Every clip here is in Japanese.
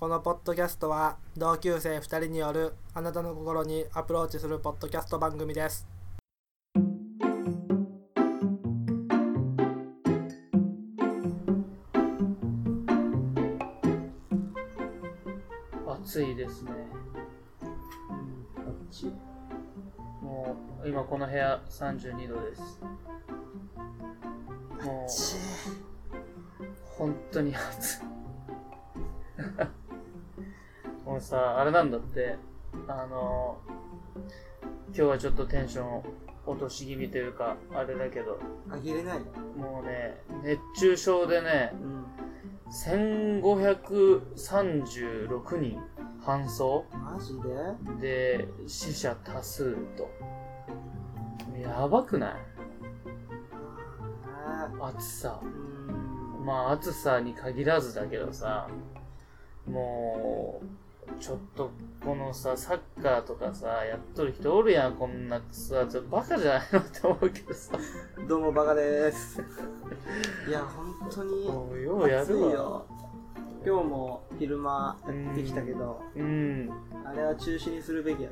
このポッドキャストは同級生2人によるあなたの心にアプローチするポッドキャスト番組です暑いですね。あっちもう、今この部屋32度です。もう、本当に暑い。さ、あれなんだって、あの、今日はちょっとテンション落とし気味というか、あれだけど、あげれない？もうね、熱中症でね、うん1536人搬送。マジで？で、死者多数と。やばくない？あ暑さ。まあ暑さに限らずだけどさ、もう、ちょっとこのさ、サッカーとかさ、やっとる人おるやん、こんなクソやつ。バカじゃないのって思うけどさ。どうもバカです いや本当にもうようやるわ。よ今日も昼間やってきたけどうん。あれは中止にするべきや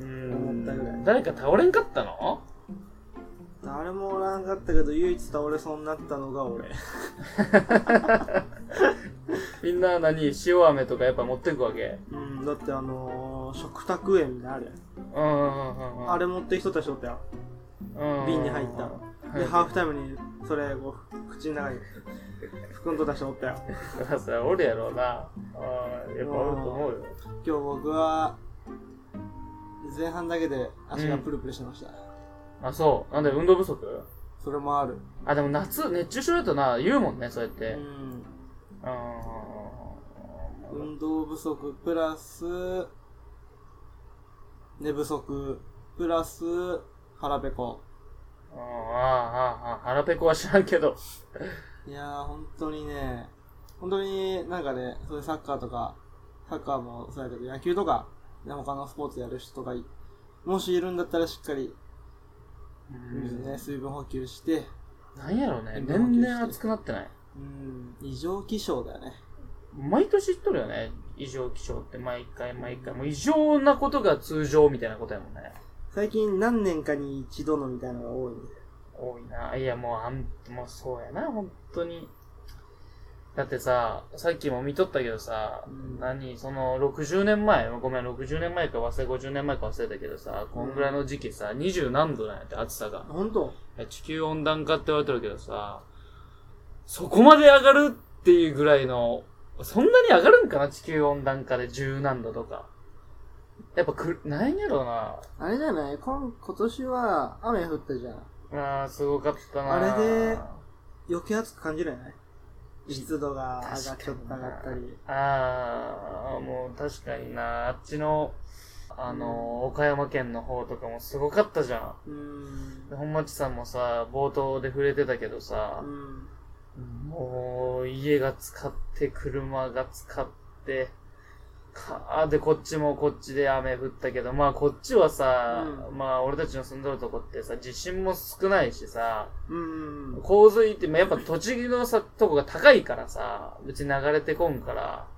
うん。思ったぐらい誰か倒れんかったの？誰もおらんかったけど唯一倒れそうになったのが俺。みんな何塩飴とかやっぱ持ってくわけ？うんだってあのー、食卓園みたいなのあるうんうんうんうん。あれ持ってる人たちおったよ。うん瓶に入った。でハーフタイムにそれこう口の中に含んとった人おったよ。だからさ、おるやろうな。あーやっぱおると思うよ。今日僕は前半だけで足がプルプルしてました、あ、そう。なんで運動不足？それもあるあ、でも夏、熱中症だとな、言うもんね、そうやって。ううんーん。運動不足プラス寝不足プラス腹ペコあーあー、あー腹ペコは知らんけど。いやー本当にね本当になんかねそういうサッカーとかサッカーもそうやけど野球とか、ね、他のスポーツやる人とかいもしいるんだったらしっかり水ね、水分補給してなんやろうね、年々暑くなってない。うん異常気象だよね毎年言っとるよね、異常気象って、毎回毎回。もう異常なことが通常みたいなことやもんね。最近何年かに一度のみたいなのが多い多いな。いや、もう、あん、もうそうやな、本当に。だってさ、さっきも見とったけどさ、うん何、その、60年前、ごめん、60年前か忘れ、50年前か忘れたけどさ、こんぐらいの時期さ、20何度なんやって、暑さが。本当地球温暖化って言われてるけどさ、そこまで上がるっていうぐらいの、そんなに上がるんかな地球温暖化で十何度とか。やっぱく、なんやろうな。あれじゃない？今今年は雨降ったじゃんあー、すごかったな。あれで余計暑く感じるよね湿度が上がっちょっと上がったり。ああ、もう確かにな、あっちの、あの、岡山県の方とかもすごかったじゃん。うーん。で本町さんもさ、冒頭で触れてたけどさう、ん。もう家が使って、車が使って、かで、こっちもこっちで雨降ったけど、まあこっちはさ、うまあ俺たちの住んどるとこってさ、地震も少ないしさ、うん。洪水って、まあやっぱ栃木のさ、とこが高いからさ、別に流れてこんから、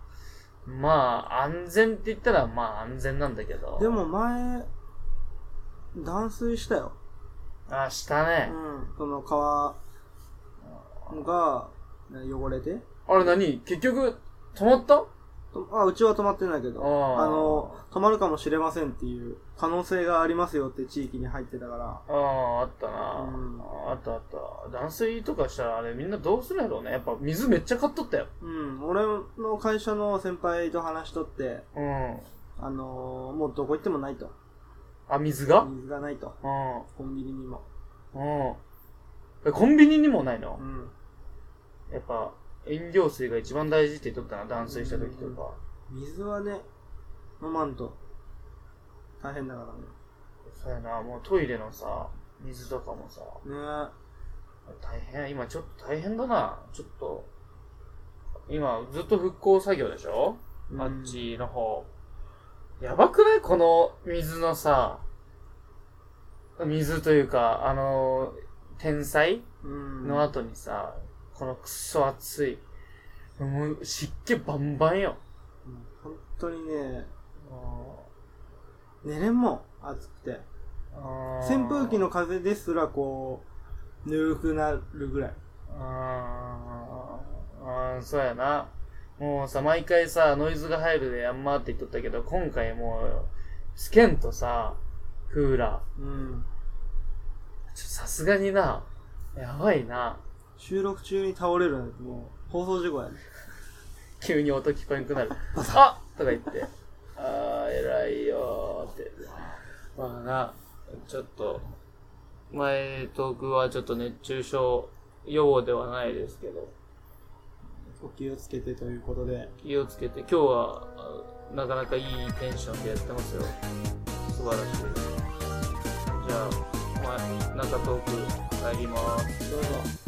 まあ、安全って言ったら、まあ安全なんだけど。で、も前断水したよ。あ、したね。うん。その川が汚れて。あれ何？結局、止まった？とあうちは止まってないけどあの止まるかもしれませんっていう可能性がありますよって地域に入ってたからああ、あったな、うんあったあった。断水とかしたらあれみんなどうするんやろうね。やっぱ水めっちゃ買っとったよ。うん俺の会社の先輩と話しとってうん。あのーもうどこ行ってもないとあ、水が？水がないとうコンビニにもん。うん。えコンビニにもないの？うんやっぱ、飲料水が一番大事って言っとったな、断水した時とか。水はね飲まんと大変だからねそうやな、もうトイレのさ、水とかもさ、ね大変、今ちょっと大変だな。ちょっと、今ずっと復興作業でしょ、うんあっちの方。やばくないこの水のさ、水というか、あの、天才の後にさ、このくっそ暑いもう湿気バンバンよ。うん本当にね、あ寝れんもん、暑くて。扇風機の風ですらこう、ぬるくなるぐらい。あーあー、そうやな。もうさ、毎回さ、ノイズが入るでやんまって言っとったけど、今回もう、スケンとさ、クーラうん。ー。ちょさすがにな、やばいな。収録中に倒れるなんてもう、放送事故やね。急に音聞こえなくなる。あとか言って。あー、偉いよーって。まあな、ちょっと、前トークはちょっと熱中症予防ではないですけど、お気をつけてということで。気をつけて、今日はあなかなかいいテンションでやってますよ。素晴らしい。じゃあ、まあ、中トーク入ります。どうぞ。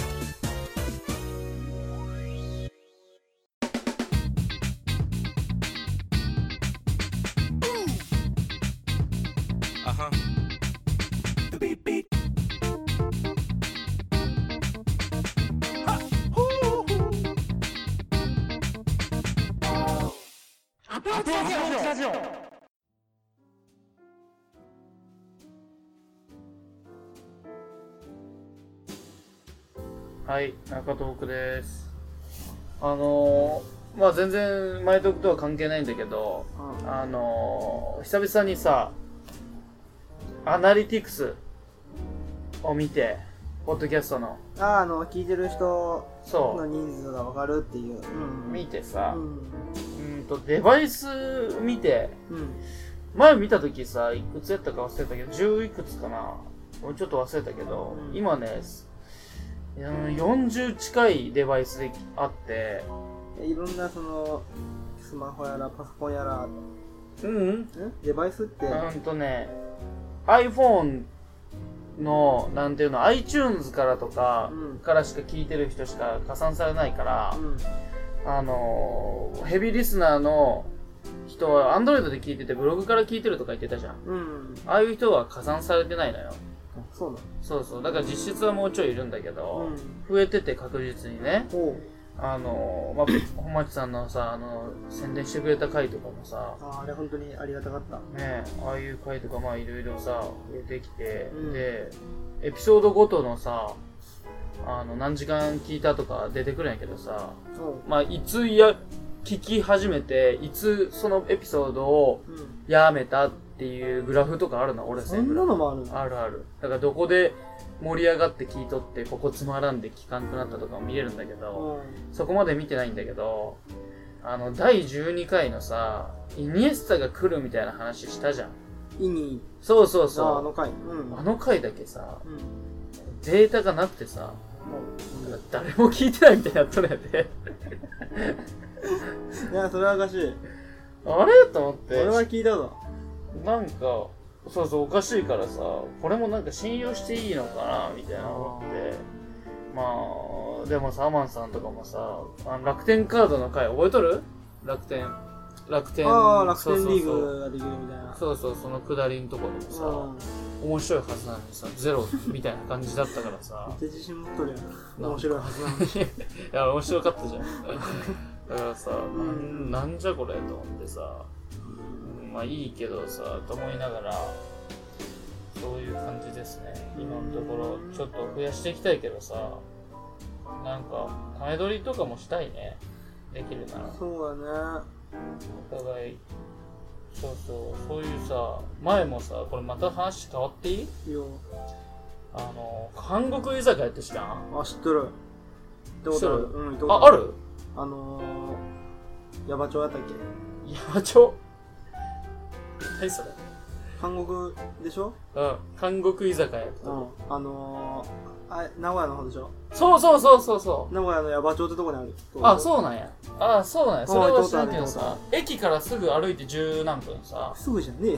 はい、中トークです。あのー、まあ全然前トークとは関係ないんだけど、うんあのー、久々にさ、アナリティクスを見て、ポッドキャストの、あー、あの、聞いてる人のそ人数がわかるっていう。う、うん見てさう、ん。うんと、デバイス見て、うん。前見た時さ、いくつやったか忘れたけど、10いくつかな。もうちょっと忘れたけど、うん。今ね、うん40近いデバイスであって、いろんなその、スマホやらパソコンやら、うん、うん。んデバイスって、うんとね、iPhone の、なんていうの、iTunes からとか、うん。からしか聞いてる人しか加算されないから、うん。あのー、ヘビーリスナーの人は Android で聞いててブログから聞いてるとか言ってたじゃん。うん。ああいう人は加算されてないのよ。そうなのそうそう。だから実質はもうちょいいるんだけど、うん増えてて確実にね。あのー、まあ、本町さんのさ、あの、宣伝してくれた回とかもさ、あーあれ本当にありがたかった。ねああいう回とかまあいろいろさ、出てきて、うんで、エピソードごとのさ、あの、何時間聞いたとか出てくるんやけどさ、おうまあ、いつや、聞き始めて、いつそのエピソードをうん。やめたっていうグラフとかあるの？俺そんなのもあるの？あるある。だからどこで盛り上がって聞いとって、ここつまらんで聞かんくなったとかも見れるんだけど、うん。そこまで見てないんだけど、あの、第12回のさ、イニエスタが来るみたいな話したじゃん。意味、そうそうああその回。うん。う。あの回だけさ、うん。データがなくてさ、誰も聞いてないみたいになっとるんやで。いや、それはおかしい。あれ？と思って。俺は聞いたぞ。なんか、そうそう、おかしいからさ、これもなんか信用していいのかな、みたいな思って。まあ、でもさ、アマンさんとかもさ、あの楽天カードの回覚えとる？楽天。楽天。ああ、楽天リーそうそうそうグができるみたいな。そうそう、その下りのところもさ、面白いはずなのにさ、ゼロみたいな感じだったからさ 自信持っとるやん。面白いはずなのに。いや、面白かったじゃん。だからさ、なんなんじゃこれと思ってさ、うんまあいいけどさ、と思いながら、そういう感じですね。今のところ、ちょっと増やしていきたいけどさ、なんか、前撮りとかもしたいね。できるなら。そうだね。お互い、そうそう、そういうさ、前もさ、これまた話変わっていい？いいよ。あの、韓国居酒屋って知らん？あ、知っとる。行ったことある。うん、行ったことあ、ある？あのー、ヤバ町やったっけ？山町？何それ？韓国でしょ？うん、韓国居酒屋。うん。あのー、あ名古屋の方でしょ？そうそうそうそうそう。名古屋のヤバ町ってとこにある。あ、う。そうなんや。あ、そうなんや。それあは知らんけどさ、駅からすぐ歩いて十何分さ、すぐじゃね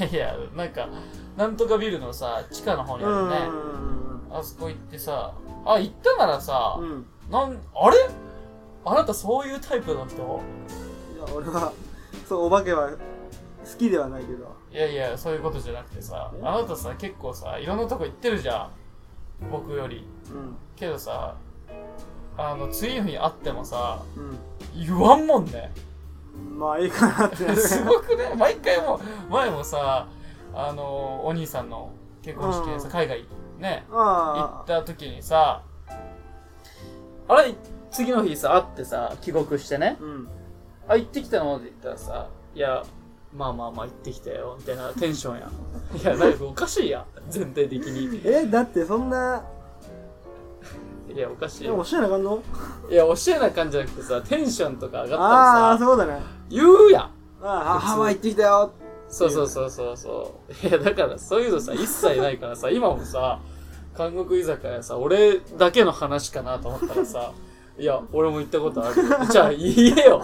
え。いや、なんか、なんとかビルのさ、地下の方にあるね。うあそこ行ってさ、あ、行ったならさ、ん。うん。なん、あれ？あなたそういうタイプの人？いや、俺は、そう、お化けは好きではないけど。いやいや、そういうことじゃなくてさ、え？あなたさ、結構さ、いろんなとこ行ってるじゃん。僕より。うん。けどさ、あの、次の日会ってもさ、う言わんもんね。ん。まあいいかなって。すごくね、毎回も、前もさ、あの、お兄さんの結婚式でさ、うん海外ね、行あった時にさ、あれ、次の日さ、会ってさ、帰国してねあ。、うん。あ、行ってきたの？って言ったらさ、いや、まあまあまあ行ってきたよ、みたいなテンションやん。いや、なんかおかしいやん、全体的に。え、だってそんな、いや、おかしい。教えなあかんの？いや、教えな感じじゃなくてさ、テンションとか上がったああ、らさ、そうだね。言うやん。ああ、ハワイ行ってきたよ。そうそうそうそうそう。いや、だからそういうのさ、一切ないからさ、今もさ、韓国居酒屋さ、俺だけの話かなと思ったらさ、いや、俺も行ったことある。じゃあ言えよ。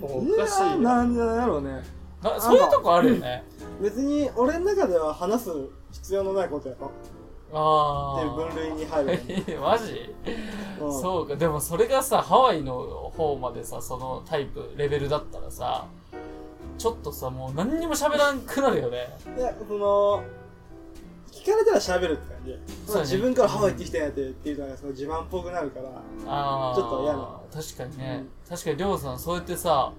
もうおかしいよ。ななんでだろうね。そういうとこあるよね。別に俺の中では話す必要のないことやろあっていう分類に入るよね。あ。マジ？うんそうか。でもそれがさ、ハワイの方までさ、そのタイプ、レベルだったらさ、ちょっとさ、もう何にも喋らんくなるよね。いや、その、聞かれたら喋るって感じ。そうだね自分からハワイ行ってきたんやってっていうのがその自慢っぽくなるから。ああ。ちょっと嫌な確かにね。確かにりょうさん、そうやってさ、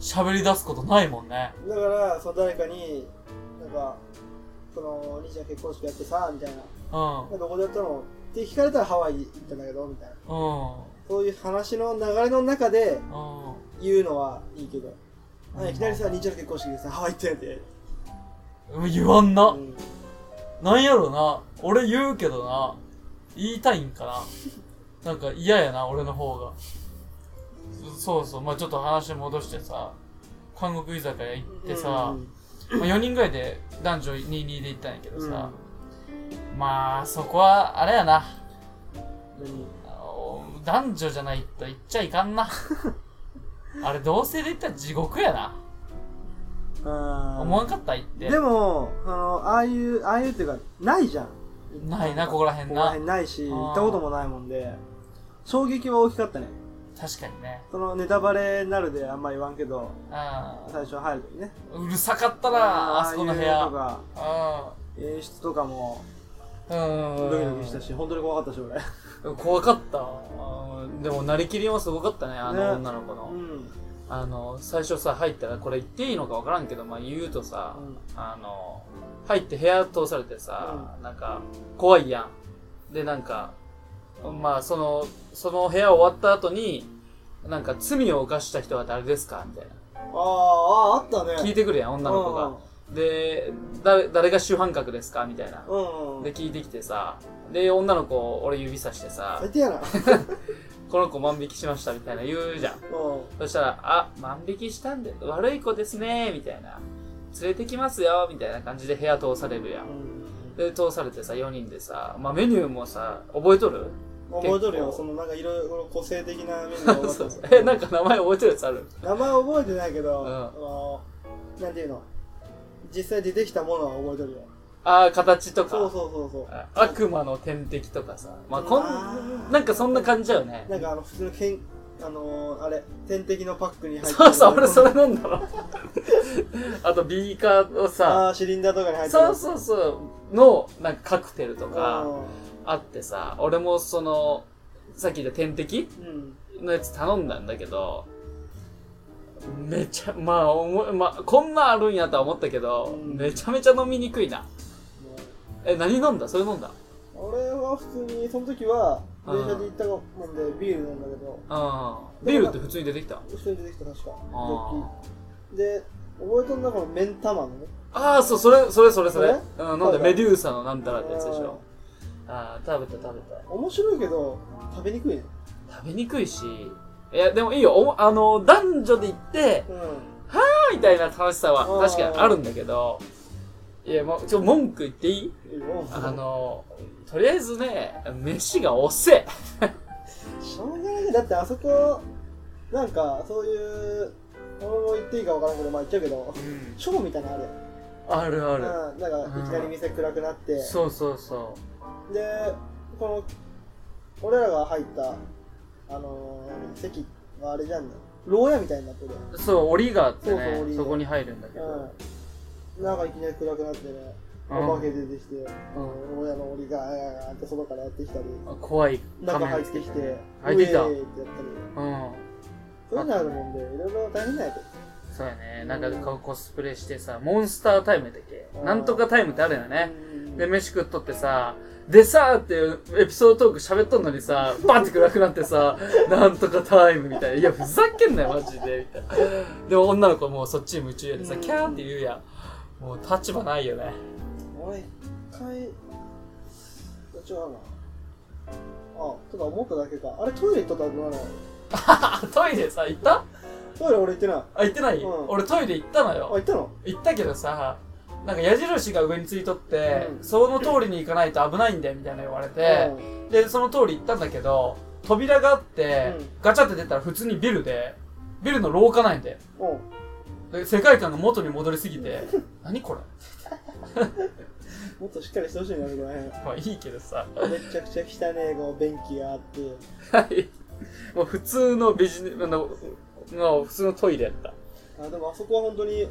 喋り出すことないもんね。だから、その誰かに、なんか、その、兄ちゃん結婚式やってさ、みたいな。うん。どこでやったのって聞かれたらハワイ行ったんだけど、みたいな。うん。そういう話の流れの中でう言うのはいいけど。うんあいきなりさ、兄ちゃんの結婚式でさ、ハワイ行ったんやって。ん。言わんな。うんなんやろな。俺言うけどな。言いたいんかな。なんか嫌やな、俺の方が。そそうそう。まあちょっと話戻してさ、韓国居酒屋行ってさ、まあ、4人ぐらいで男女22で行ったんやけどさ、まあそこは、あれやな。男女じゃないと言っちゃいかんな。あれ同性で言ったら地獄やな。思わんかった言って。でも、あの、ああいう、ああいうっていうか、ないじゃん。ないな、ここら辺な。ここら辺ないし、行ったこともないもんで、衝撃は大きかったね。確かにね。そのネタバレになるであんま言わんけど、あ最初入るときね。うるさかったな、あそこの部屋。とか、あ演出とかも、うん。ドキドキしたし、本当に怖かったし、俺。怖かった。うんでも、なりきりもすごかったね、あねの女の子の。うん。あの、最初さ、入ったら、これ言っていいのかわからんけど、まあ言うとさ、うんあの、入って部屋通されてさ、なんか、怖いやん。で、なんか、まあ、その、その部屋終わった後に、なんか、罪を犯した人は誰ですか？みたいな。ああ、あったね。聞いてくるやん、女の子が。で、誰、誰が主犯格ですか？みたいな。うん。うん。で、聞いてきてさ、で、女の子、俺指さしてさ、最低やな。この子万引きしましたみたいな言うじゃん。うん。そしたら、あ、万引きしたんで、悪い子ですね、みたいな。連れてきますよ、みたいな感じで部屋通されるやん。うんで、通されてさ、4人でさ、まあメニューもさ、覚えとる？覚えとるよ。そのなんかいろいろ個性的なメニューが覚え そうそうとる。え、なんか名前覚えてるやつある？名前覚えてないけど、うんあのなんていうの？実際出てきたものは覚えとるよ。あー、形とか。そうそうそうそう。あ悪魔の天敵とかさ。まあ、こあん、ーなんかそんな感じだよね。なんかあの普通のけん、あのー、あれ、点滴のパックに入ってそうそう、俺それ飲んだの。あと、ビーカーをさ、あーシリンダーとかに入ってそうそうそう、の、なんかカクテルとかうあってさ、俺もその、さっき言った点滴ん。うん。のやつ頼んだんだけど、めちゃ、まあ、おもまあ、こんなんあるんやとは思ったけど、うんめちゃめちゃ飲みにくいな。もえ、何飲んだ？それ飲んだ？う俺は普通に、その時は、うん電車で行ったもんでビールなんだけど、うん。ビールって普通に出てきた？普通に出てきた確か。で、覚えとん中の目ん玉の？ね。ああ、そう、それ、それ、それ、それ。そうん、飲んで、メデューサのなんたらってやつでしょ。ああ、食べた、食べた。面白いけど、食べにくいね。食べにくいし、いや、でもいいよ。おあの、男女で行って、うん。みたいな楽しさはうん確かにあるんだけど、いや、もう、ちょ、文句言っていい？あの、とりあえずね、飯が遅え。しょうがないね。だってあそこ、なんか、そういう、俺も言っていいかわからんけど、まあ言っちゃうけど、ショーみたいなのあるやん。あるある。うん。なんか、いきなり店暗くなって、そうそうそで、この、俺らが入った、あのー、席はあれじゃんね。牢屋みたいになってるやん。う。そう、檻があってそうそうこに入るんだけど。うん。なんかいきなり暗くなってね。うんお化け出てきて、うん、親の檻がガーって外からやってきたり、怖い中入ってきて。入ってきたってやったり、うん。そういうのあるもんで、いろいろ大変なんやけど。そうやね。なんか顔コスプレしてさ、モンスタータイムだっけ？うんなんとかタイムってあるよね。うんで、飯食っとってさ、でさーってエピソードトーク喋っとんのにさ、バンって暗くなってさ、なんとかタイムみたいな。いや、ふざけんなよ、マジで。みたいな。でも女の子もうそっちに夢中やでさ、キャーって言うやん。もう立場ないよね。俺、一回、違うな。あ、ただ思っただけか。あれトイレ行ったとは言わない？あ、トイレさ、行った？トイレ俺行ってない。あ、あ、行ってない、うん俺トイレ行ったの行よ。ったの？行ったけどさ、なんか矢印が上についとって、うんその通りに行かないと危ないんだよみたいな言われて、で、その通り行ったんだけど、扉があって、うんガチャって出たら普通にビルで、ビルの廊下なんで、うん。うん。で世界観が元に戻りすぎて、何これ？もっとしっかりしてほしいな、この辺。まあいいけどさ、めちゃくちゃ汚ねえこう便器があって。はい。もう普通のビジネあの、の普通のトイレやった。あ、でもあそこは本当に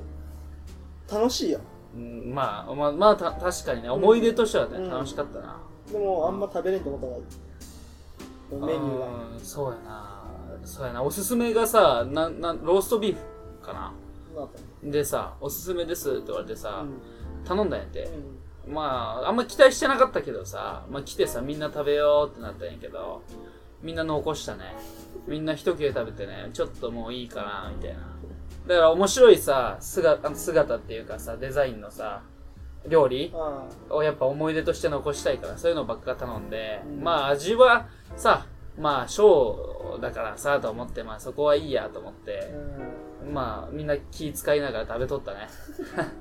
楽しいよ。うん、まあ、まあ、まあ、た確かにね、思い出としてはね、うん楽しかったな。でもあんま食べれんと思った方がいい。このメニューが。うんそうやな。そうやな。おすすめがさ、な、な、ローストビーフかな。でさ、おすすめですって言われてさ、うん頼んだんやって。うんまあ、あんま期待してなかったけどさ、まあ来てさ、みんな食べようってなったんやけど、みんな残したね。みんな一切れ食べてね、ちょっともういいかな、みたいな。だから面白いさ、姿、姿っていうかさ、デザインのさ、料理あをやっぱ思い出として残したいから、そういうのばっか頼んで、うんまあ味はさ、まあ、ショーだからさ、と思って、まあそこはいいやと思っあ、てう、ん。まあみんな気使いながら食べとったね。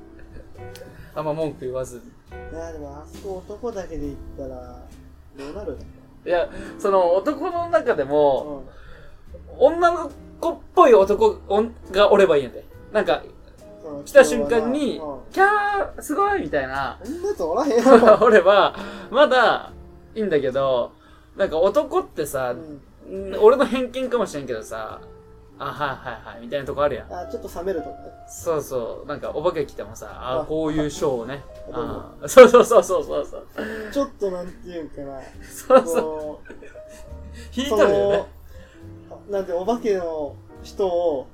あんま文句言わずに。いやでもあそこ男だけで行ったらどうなるいや、その男の中でも、うん女の子っぽい男がおればいいんやで。なんか、うん来た瞬間にうん、キャーすごいみたいな、そんなやつおらへんやろ。おれば、まだいいんだけど、なんか男ってさ俺の偏見かもしれんけどさ、あ、はいはいはい、みたいなとこあるやん。あ、ちょっと冷めるとかね。そうそう、なんかお化け来てもさ、ああこういうショーをね。あそうそうそうそうそうそう。ちょっとなんていうんかな。そうそう。こ引いとるよねの。、なんてお化けの人を、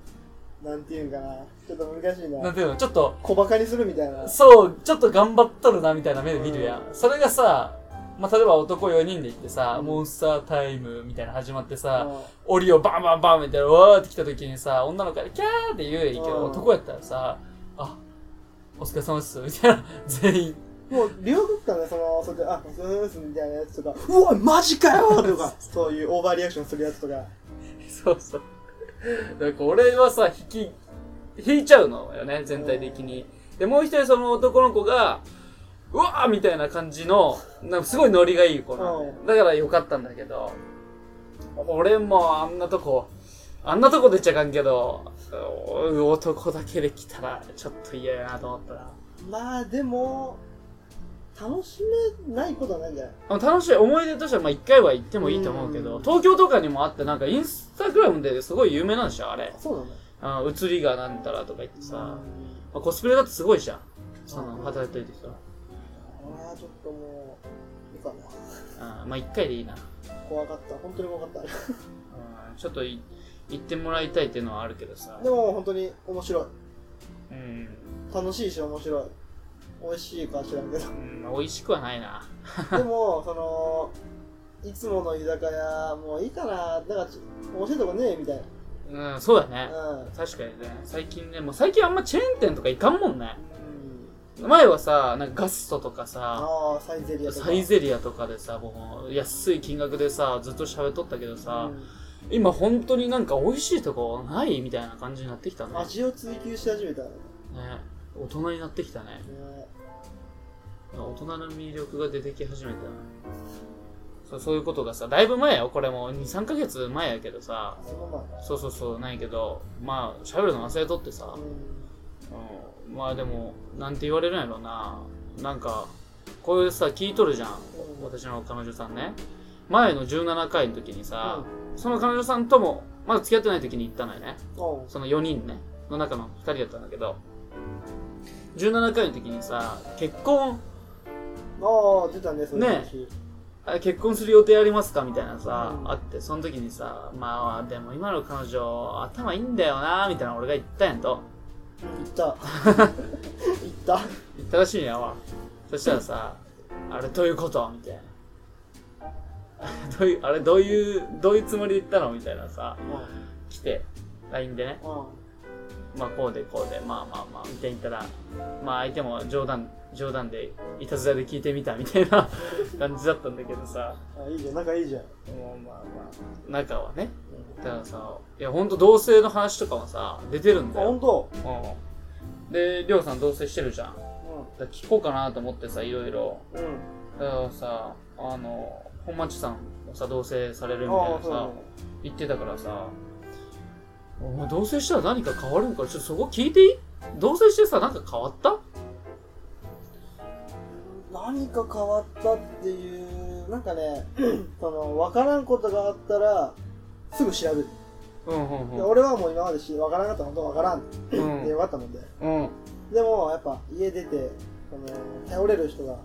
なんていうんかな。ちょっと難しいな。なんていうの、ちょっと、小馬鹿にするみたいな。そう、ちょっと頑張っとるな、みたいな目で見るやん。それがさ、まあ、例えば男4人で行ってさ、うんモンスタータイムみたいなの始まってさ、うん檻をバンバンバンみたいな、わーって来た時にさ、女の子がキャーって言うやんいいけど、うん男やったらさ、あ、お疲れ様です、みたいな、全員。もう、両国間でその、それで、あ、そうですみたいなやつとか、うわ、マジかよとか、そういうオーバーリアクションするやつとか。そうそう。なんか俺はさ、引き、引いちゃうのよね、全体的に。で、もう一人その男の子が、うわーみたいな感じの、なんかすごいノリがいい子なのようだからよかったんだけど、俺もあんなとこ、あんなとこ出ちゃかんけど、う男だけで来たらちょっと嫌やなと思ったら。まあ、でも、楽しめないことはないんじゃない？楽しい思い出としてはまあ一回は行ってもいいと思うけど、うん東京とかにもあってなんかインスタグラムですごい有名なんでしょあれ。そうなんだ。あ映りがなんたらとか言ってさ、うんまあ、コスプレだってすごいじゃん。その、うん働いてる時さ。ちょっともう、いいかな。あまあ一回でいいな。怖かった。本当に怖かった。うんちょっとい行ってもらいたいっていうのはあるけどさ。でも、本当に面白い。うん。楽しいし面白い。美味しいか知らんけど。うん、まあ美味しくはないな。でも、その、いつもの居酒屋、もういいかな。だか面白いとこねえみたいな。うん、そうだね。うん。確かにね。最近ね、もう最近あんまチェーン店とか行かんもんね。うん前はさ、なんかガストとかさ、ああ、サイゼリアとか。サイゼリアとかでさ、もう安い金額でさ、ずっと喋っとったけどさ、うん今本当になんか美味しいとこないみたいな感じになってきたね。ね。味を追求し始めたね。大人になってきたね。ね大人の魅力が出てき始めたなそうそういうことがさだいぶ前よこれも23ヶ月前やけどさそうそうそうないけどまあ喋るの忘れとってさ、うんうん、まあでもなんて言われるんやろな。なんかこういうさ聞いとるじゃん。うん私の彼女さんね。前の17回の時にさ、うその彼女さんともまだ付き合ってない時に行ったのよね。その4人ね。の中の2人だったんだけど。17回の時にさ結婚ああ出たねそれねあ結婚する予定ありますかみたいなさ、うん。あって、その時にさ、まあ、でも今の彼女、頭いいんだよな、みたいな俺が言ったんやんと。言った言った言ったらしいんやわ。そしたらさ、あれどういうことみたいな。どういう、あれどういう、どういうつもりで言ったのみたいなさ、来て、LINE でね。うんうんまあこうでこうで、まあまあまあ、みたいに言ったら、まあ相手も冗談、冗談で、いたずらで聞いてみたみたいな 感じだったんだけどさ、あいいじゃん仲いいじゃんもうまあまあ、中はね。だからさ、いやほんと同性の話とかもさ、出てるんあだよ。本当うん。で、りょうさん同棲してるじゃん。だから聞こうかなと思ってさ、いろいろ。うんうんだからさ、あの、本町さんもさ、同棲されるみたいなさああそうだね、言ってたからさ、お前同棲したら何か変わるんか？ちょっとそこ聞いていい？同棲してさ、なんか変わった？何か変わったっていうなんかね その分からんことがあったらすぐ調べる、うんうんで俺はもう今までし分からなかったら本当分からんってうん。よかったもんでうん。でもやっぱ家出てその頼れる人が、ま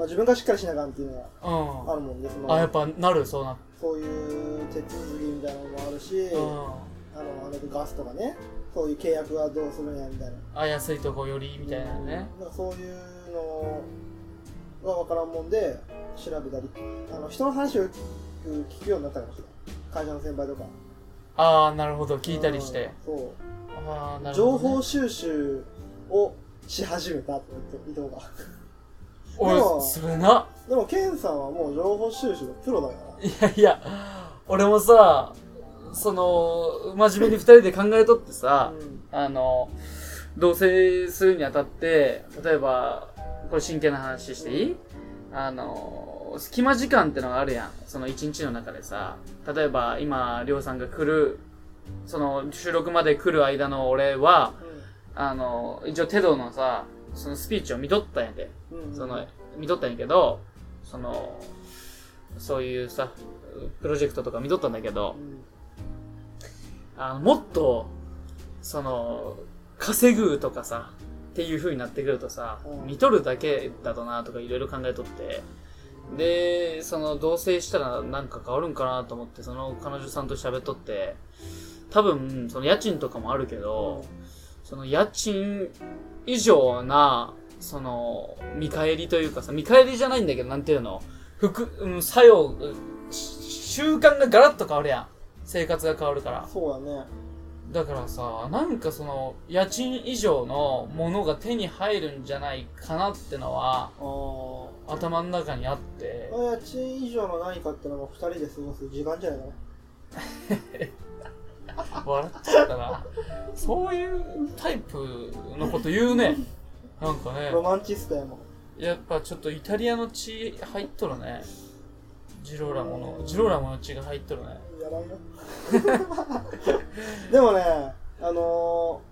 あ、自分がしっかりしなあかんっていうのがうん。あるもんでそのあ、やっぱなる、そうなっそういう手続きみたいなのもあるし、うん。あのあれでガスとかねそういう契約はどうするんやみたいなあ、安いとこよりみたいなね。なんかそういうのが分からんもんで調べたりあの人の話を聞く聞くようになったかもしれない会社の先輩とか。ああ、なるほど、聞いたりして。うんそう。ああ、なる情ほど、ね。報収集をし始めたって言って いいとこかおでもい、それな。でもケンさんはもう情報収集のプロだから。いやいや、俺もさ、その、真面目に二人で考えとってさ、うん。あの、同棲するにあたって、例えば、これ真剣な話していい？あの、隙間時間ってのがあるやん。その一日の中でさ、例えば今、りょうさんが来る、その収録まで来る間の俺は、あの、一応テドのさ、そのスピーチを見とったんやで。うんうん。その、見とったんやけど、その、そういうさ、プロジェクトとか見とったんだけどう、ん。あの、もっと、その、稼ぐとかさ、っていう風になってくるとさ、うん。見とるだけだとなとかいろいろ考えとって、で、その、同棲したらなんか変わるんかなと思って、その彼女さんと喋っとって、多分、その家賃とかもあるけど、その家賃以上な、その、見返りというかさ、見返りじゃないんだけど、なんていうの、服、うん、作用、習慣がガラッと変わるやん。生活が変わるから。そうだねだからさ、なんかその、家賃以上のものが手に入るんじゃないかなってのは、あ頭の中にあって、あ家賃以上の何かってのも2人で過ごす時間じゃないかな 笑っちゃったな。そういうタイプのこと言うね。なんかね。ロマンチストやもんやっぱちょっとイタリアの血入っとるね。ジローラモの、ジローラモの血が入っとるね。やらんよ でもねあの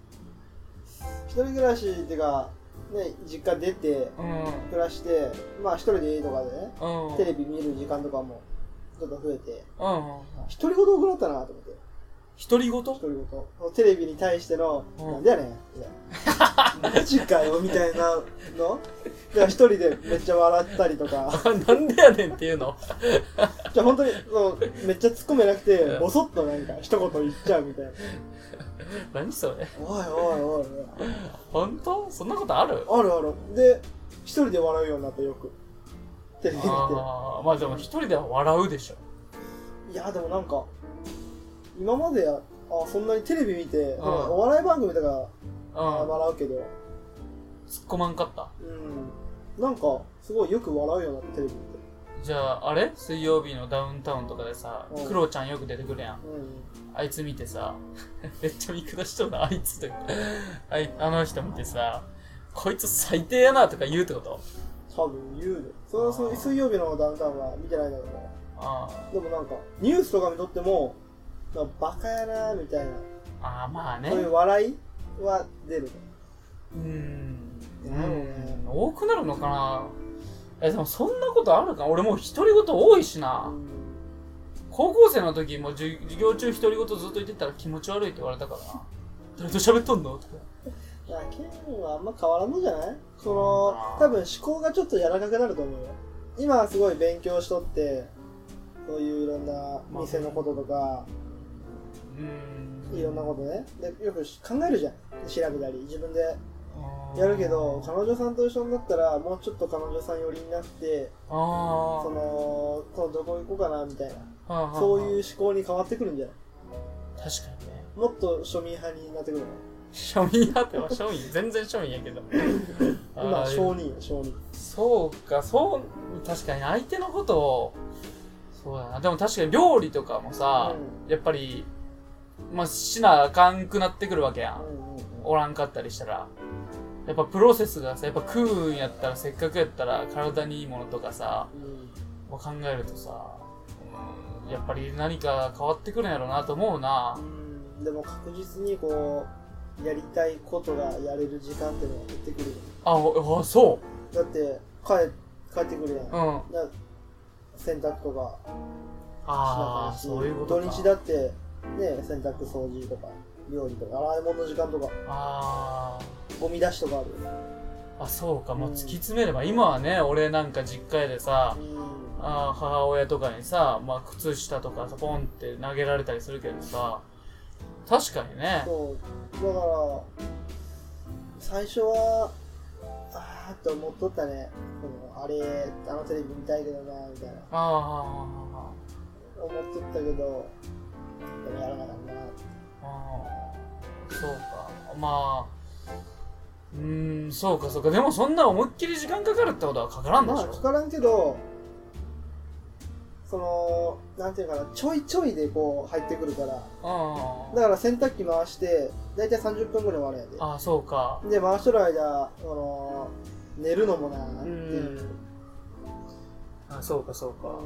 ー、一人暮らしっていうかね実家出てうん。暮らしてまあ一人でいいとかでねうん。テレビ見る時間とかもちょっと増えて。うん。独り言多くなったなと思って。独り言独り言テレビに対しての「うん。なんでやねん」みたいな「マジかよ」みたいなの。で一人でめっちゃ笑ったりとか。なんでやねんっていうの？じゃあ本当にそうめっちゃ突っ込めなくてうん。ボソッとなんか一言言っちゃうみたいな 何それ「おいおいおい本当？そんなことある？あるある。で一人で笑うようになったよく。テレビ見て。ああ、まあでも一人では笑うでしょ。いやでもなんか今までやあそんなにテレビ見て、ん。お笑い番組とかうん。笑うけど。突っ込まんかった？うん。なんかすごいよく笑うようになったテレビ。見てじゃあ、あれ？水曜日のダウンタウンとかでさうん、クロちゃんよく出てくるやん。うん。あいつ見てさ、めっちゃ見下しとるな、あいつとか。あいあの人見てさ、こいつ最低やなとか言うってこと？多分言うでそのその水曜日のダウンタウンは見てないんだけどあでもなんかニュースとか見とってもなんかバカやなみたいな、あ、ああまあね。そういう笑いは出る。うーん。うん。多くなるのかな？え、でもそんなことあるか？俺もう独り言多いしな。高校生の時も授授業中独り言ずっと言ってたら気持ち悪いって言われたからな。誰と喋っとんの？とか。いや、ケンはあんま変わらんのじゃない？その多分思考がちょっと柔らかくなると思うよ。今はすごい勉強しとって、そういういろんな店のこととか、うんいろんなことね。で、よく考えるじゃん。調べたり、自分でやるけど、彼女さんと一緒になったら、もうちょっと彼女さん寄りになって、あその、このどこ行こうかな、みたいな。あそういう思考に変わってくるんじゃない？確かにね。もっと庶民派になってくるの？庶民派っては庶民全然庶民やけど。今、商人よ、商人。そうかそう確かに相手のことをそうだな。でも確かに料理とかもさ、やっぱりまあしなあかんくなってくるわけやん、うんうんうん。おらんかったりしたらやっぱプロセスがさやっぱ食うんやったらせっかくやったら体にいいものとかさうんを考えるとさうんやっぱり何か変わってくるんやろうなと思うな。うん。でも確実にこうやりたいことがやれる時間っていうのが減ってくるよ。あおあそだって帰帰ってくるやん、ううん。だ洗濯とか。ああそういうことか。土日だってね洗濯掃除とか料理とか洗い物の時間とか。あゴミ出しとかあるあそうか。もううん突き詰めれば。今はね俺なんか実家でさうん。あー母親とかにさ、まあ、靴下とかさポンって投げられたりするけどさ確かにね。そう。だから最初はあーって思っとったね。あれあのテレビ見たいけどなみたいな。ああ思っとったけどでもやらなかったなあーそうか。まあうーんそうかそうか。でもそんな思いっきり時間かかるってことはかからんでしょ、まあかからんけどそのなんていうかなちょいちょいでこう入ってくるから。あだから洗濯機回して大体30分ぐらい終わるんやで。ああそうか。で回してる間あの寝るのもなーっていう。あそうかそうか。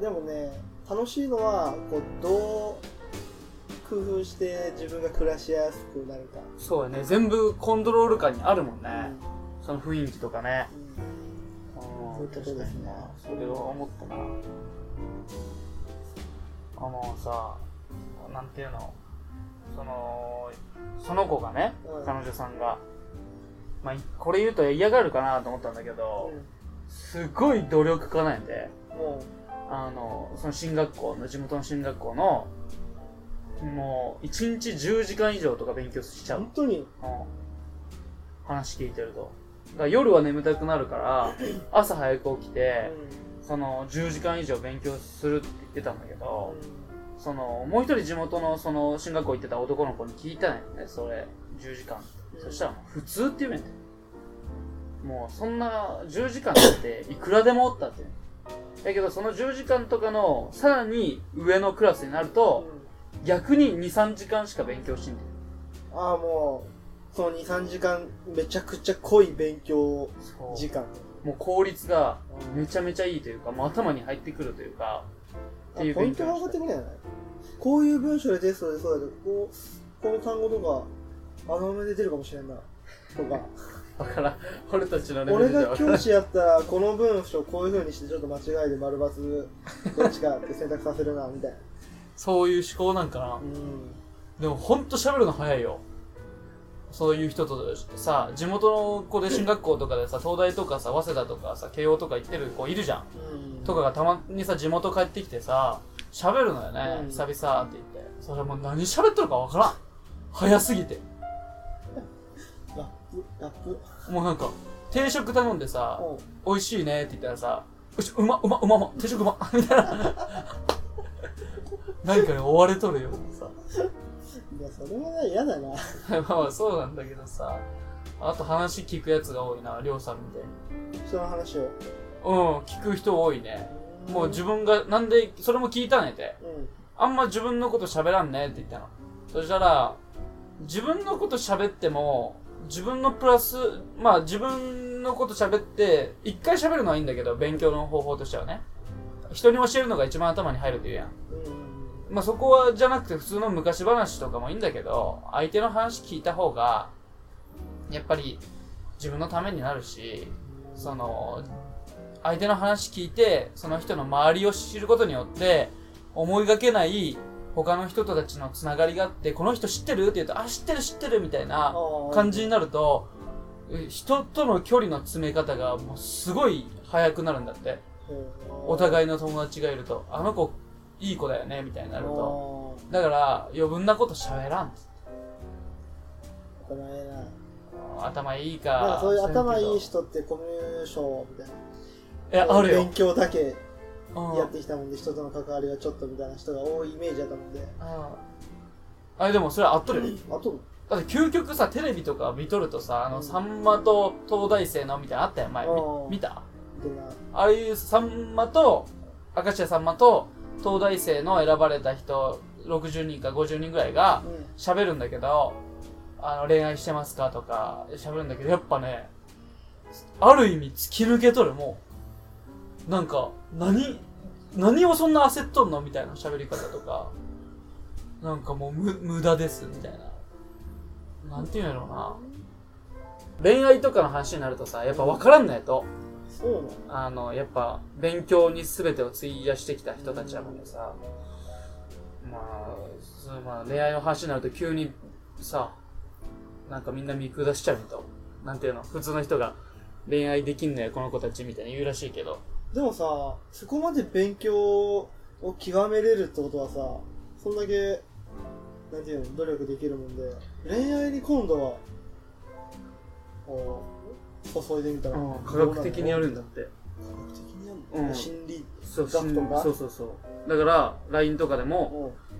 でもね楽しいのはこうどう工夫して自分が暮らしやすくなるか、そうやね全部コントロール下にあるもんね、うその雰囲気とかね。ん。そういうことですね。それは思ったな。あのさなんていうの？そのその子がね、うん。彼女さんがまあこれ言うと嫌がるかなと思ったんだけど、うん。すごい努力家なんやでもあのその進学校の地元の進学校のもう1日10時間以上とか勉強しちうゃう。本当に？うん。話聞いてると。だから夜は眠たくなるから 朝早く起きてその10時間以上勉強するって言ってたんだけどそのもう一人地元のその進学校行ってた男の子に聞いたんやねそれ。10時間。うんそしたら普通って言うねんて。もうそんな10時間っていくらでもおったって。だけどその10時間とかのさらに上のクラスになるうんと逆に23時間しか勉強しんで。ああもうその23時間めちゃくちゃ濃い勉強時間。もう効率がめちゃめちゃいいというかもう頭に入ってくるというかっていうポイントが上がってくるんじゃないこういう文章でテストでそうだけどこうこの単語とか穴埋めで出るかもしれんな。とか。だから俺たちのレベル俺が教師やったらこの文章こういう風にしてちょっと間違いで丸×どっちかって選択させるなみたいなそういう思考なんかな。うん。でもほんと喋るの早いよ。そういう人とさ地元の子で進学校とかでさ東大とかさ早稲田とかさ慶応とか行ってる子いるじゃん。うん。とかがたまにさ地元帰ってきてさ喋るのよね、うん。久々って言って。それもう何喋ってるか分からん。早すぎて。ラップラップ。もうなんか定食頼んでさ美味しいねって言ったらさうまうまうまうま定食うまみたいな何かに追われとるよさ。いやそれはね嫌だな。まあまあそうなんだけどさ。あと話聞くやつが多いなりょうさんみたいに。人の話を。うん聞く人多いね。もう自分がなんでそれも聞いたねって。うん。あんま自分のこと喋らんねって言ったの。そしたら自分のこと喋っても自分のプラスまあ自分のこと喋って一回喋るのはいいんだけど勉強の方法としてはね。人に教えるのが一番頭に入るって言うやん。うんまあそこはじゃなくて普通の昔話とかもいいんだけど相手の話聞いた方がやっぱり自分のためになるしその相手の話聞いてその人の周りを知ることによって思いがけない他の人とたちのつながりがあって、この人知ってるって言うと、あ、知ってる知ってるみたいな感じになると、え人との距離の詰め方がもうすごい早くなるんだって。おい互いの友達がいると、あの子いい子だよねみたいになると。とだから、余分なこと喋らんっつって。頭いいか。なんかそういう頭いい人。人ってコミュ障みたいなえ、あるよ勉。強だけうんやってきたもんで人との関わりがちょっとみたいな人が多いイメージだったもんでうんあれでもそれ合っとるよ。あとだって究極さ、テレビとか見とるとさ、あの、うんさんまと東大生のみたいなのあったよ、前。みうん見たああいうさんまと、明石家さんまと東大生の選ばれた人、60人か50人ぐらいがうん喋るんだけど、あの、恋愛してますかとか喋るんだけど、やっぱね、ある意味突き抜けとる、もう。なんか、何、何をそんな焦っとんのみたいな喋り方とか、なんかもう無無駄です、みたいな。なんていうんやろうな。恋愛とかの話になるとさ、やっぱ分からんのやと。あの、やっぱ、勉強に全てを費やしてきた人たちだもんでさ、まあ、まあ、恋愛の話になると急にさ、なんかみんな見下しちゃうと。なんていうの普通の人が恋愛できんのや、この子たちみたいに言うらしいけど。でもさそこまで勉強を極めれるってことはさそんだけなんていうの努力できるもんで恋愛に今度はこう注いでみたら科学的にやるんだって。科学的にやるの、うん心理そう、学とかそうそうそう。だから、LINE とかでも、うん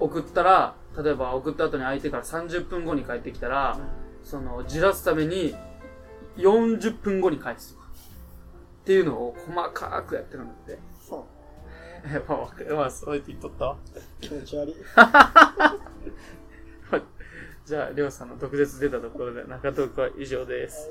送ったら、例えば送った後に相手から30分後に帰ってきたら、その、じらすために、40分後に返すとか。っていうのを細かくやってるんだって。そうやっぱわかる。まあ、そうやって言っとった？わ。気持ち悪い じゃあ、りょうさんの毒舌出たところで、中トークは以上です。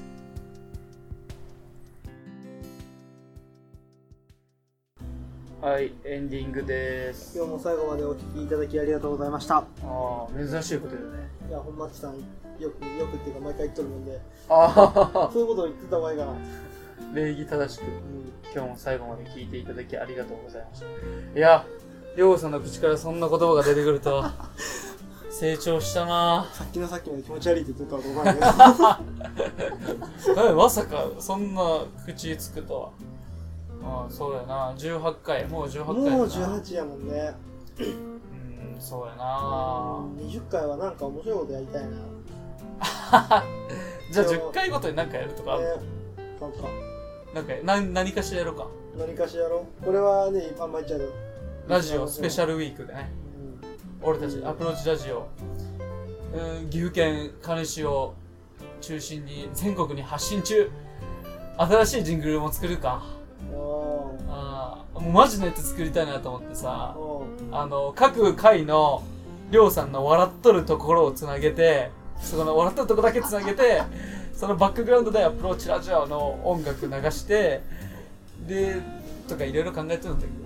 はい、エンディングです。今日も最後までお聞きいただきありがとうございました。ああ、珍しいことだよね。いや、本町さん、よく、よくっていうか毎回言っとるもんで、あそういうことを言ってた方がいいかな。あ、礼儀正しく。うん今日も最後まで聞いていただきありがとうございました。いや、りょうさんの口からそんな言葉が出てくると、成長したなさっきのさっきまで気持ち悪いって言ってたと思うんだぁ。まさか、そんな口つくとは。ああ、そうやな。18回、もう18けど、回もう18やもんね。うん、そうやな20回はなんか面白いことやりたいな。じゃあ10回ごとに何かやるとかね、なんか、なんかな何かしらやろうか。何かしらやろう。これはね、あんま言っちゃうと。ラジオスペシャル。ルウィークでね。うん俺たちアプローチラジオ、うん、岐阜県金市を中心に全国に発信中新しいジングルも作るかああーもうマジのやつ作りたいなと思ってさあ。の各回のりょうさんの笑っとるところをつなげてそこの笑っとるとこだけつなげて そのバックグラウンドでアプローチラジオの音楽流してでとかいろいろ考えてるんだけど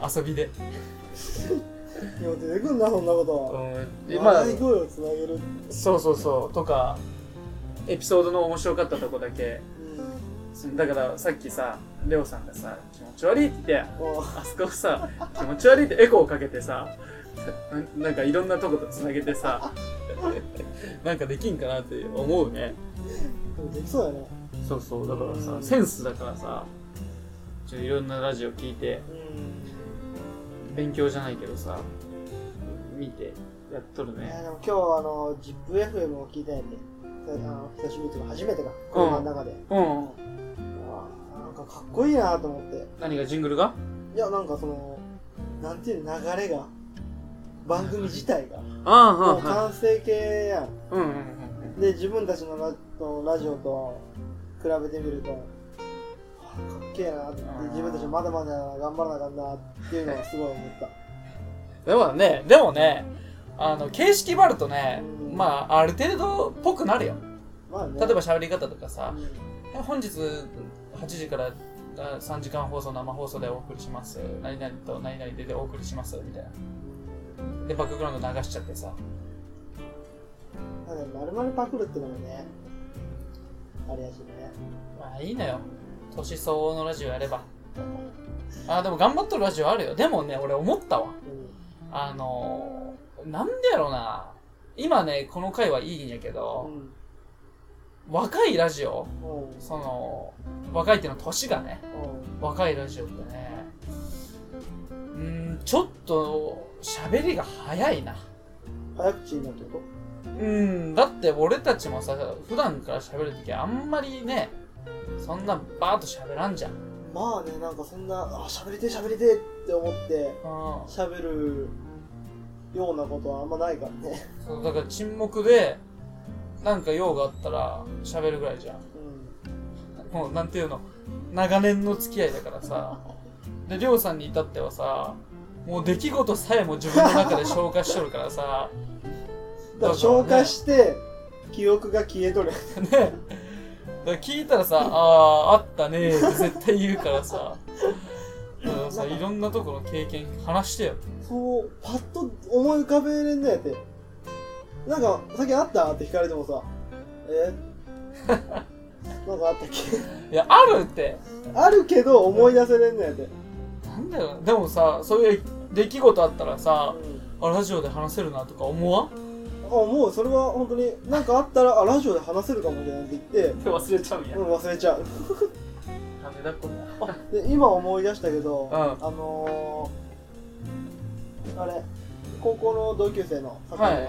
遊びで、いや、出てくんな、そんなこと。うん、声をつなげる。そうそうそうとかエピソードの面白かったとこだけうん。だからさっきさレオさんがさ気持ち悪いって言ってああそこさ気持ち悪いってエコーをかけてさななんかいろんなとことつなげてさなんかできんかなって思うね。できそうやね。そうそうだからさセンスだからさちょいろんなラジオ聞いてうん。勉強じゃないけどさ見てやっとるいやねでも今日あの ZIPFM を聞いたんやで。あの久しぶりとか初めてか。車の中で、うん。あーなんかかっこいいなと思って。何がジングルが？いやなんかそのなんていうの流れが。番組自体が。ああ、もうは完成形やん。い。うんうんうん。で自分たちのラのラジオと比べてみるとあかっけえなってうん自分たちまだまだ頑張らなあかんなっていうのはすごい思った。でもね、でもね、あの、形式ばるとねう、ん。まあ、ある程度っぽくなるよ。まあね。例えば喋り方とかさ。う、ん。本日8時からあ3時間放送、生放送でお送りします。何々と何々でお送りします。みたいな。で、バックグラウンド流しちゃってさ。まあね丸々パクるってのもねあれやしねまあいいのよ。年相応のラジオやれば。あ、でも頑張っとるラジオあるよ。でもね、俺思ったわ。うあのー、なんでやろうな。今ね、この回はいいんやけど、ん若いラジオ、その、若いっていうのは年がね、うん。若いラジオってね、うーん、ちょっと、喋りが早いな。早口になってるこうん、だって俺たちもさ、普段から喋るときあんまりね、そんなバーッと喋らんじゃん。とまあねなんかそんなあ喋りてえ喋りてえって思ってうん。喋るようなことはあんまないからね。そうだから沈黙で、なんか用があったら喋るぐらいじゃん。うんもうなんていうの、長年の付き合いだからさ。で、りょうさんに至ってはさ、もう出来事さえも自分の中で消化しとるからさ。だから消化して記憶が消えとる ね。だから聞いたらさ、あー、あったねーって絶対言うからさ。だからさ、いろんなところの経験話してよ。そうパッと思い浮かべれんのやってなんかさっきあった？って聞かれてもさ。え？なんかあったっけ？いや、あるって。あるけど思い出せれんのやって、なんだよ。でもさ、そういう出来事あったらさ、うん。あ、ラジオで話せるなとか思わん？あもう。それは本当になんかあったらあラジオで話せるかもしれないって言って。忘れちゃうん。やうん忘れちゃう。ダメだこんな。で今思い出したけど、うん。あのー、あれ高校の同級生の酒井の、はい。な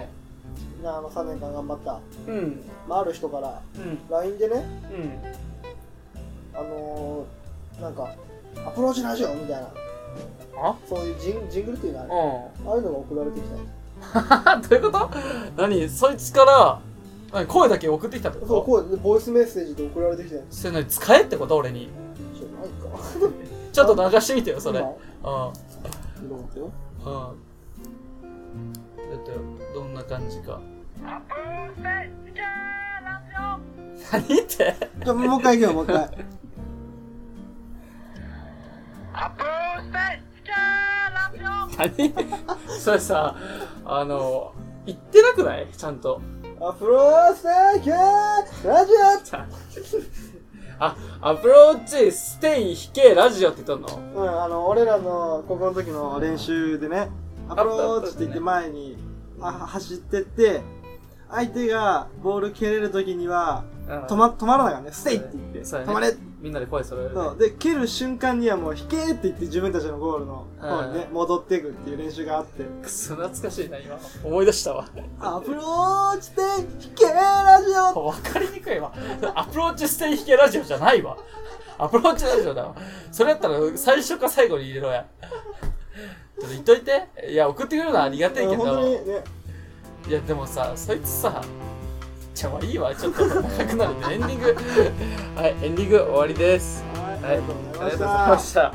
あの3年間頑張った、うん。まあ、ある人からうん。LINE でねうん。あのー、なんかアプローチラジオみたいなあ？そういうジンジングルっていうのあれうああいうのが送られてきた。ん。どういうこと？何？そいつから、何？声だけ送ってきたってこと？そうこうでボイスメッセージで送られてきたやそれ何？使えってこと？俺に。ちょっと流してみてよ、それ。うん。うん。だって、どんな感じか。何ってじゃあもう一回いくよもう一回。何 それさ、あの、言ってなくない？ちゃんと。アプローチキャーラジちゃんあ、アプローチ、ステイ、引け、ラジオって言っとんの？オうんあの俺らの高校の時の練習でねアプローチって言って前にあ走ってって相手がボール蹴れる時には止ま止まらないからねステイって言って止まれみんなで声揃える、ね。そうで蹴る瞬間にはもう引けって言って自分たちのゴールの方にね戻っていくっていう練習があってくそ懐かしいな、今。思い出したわ。アプローチで引けラジオわかりにくいわ。アプローチステイ引けラジオじゃないわ。アプローチラジオだわ。それやったら最初か最後に入れろや。ちょっと言っといて。いや、送ってくれるのはありがたいけど。いや、でもさ、そいつさ、じゃあまあいいわ。ちょっと長くなるんで、エンディング。はい、エンディング終わりです。はいはい、ありがとうございましたた。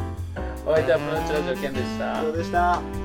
お相手はプロチラジオケンでした以。上でした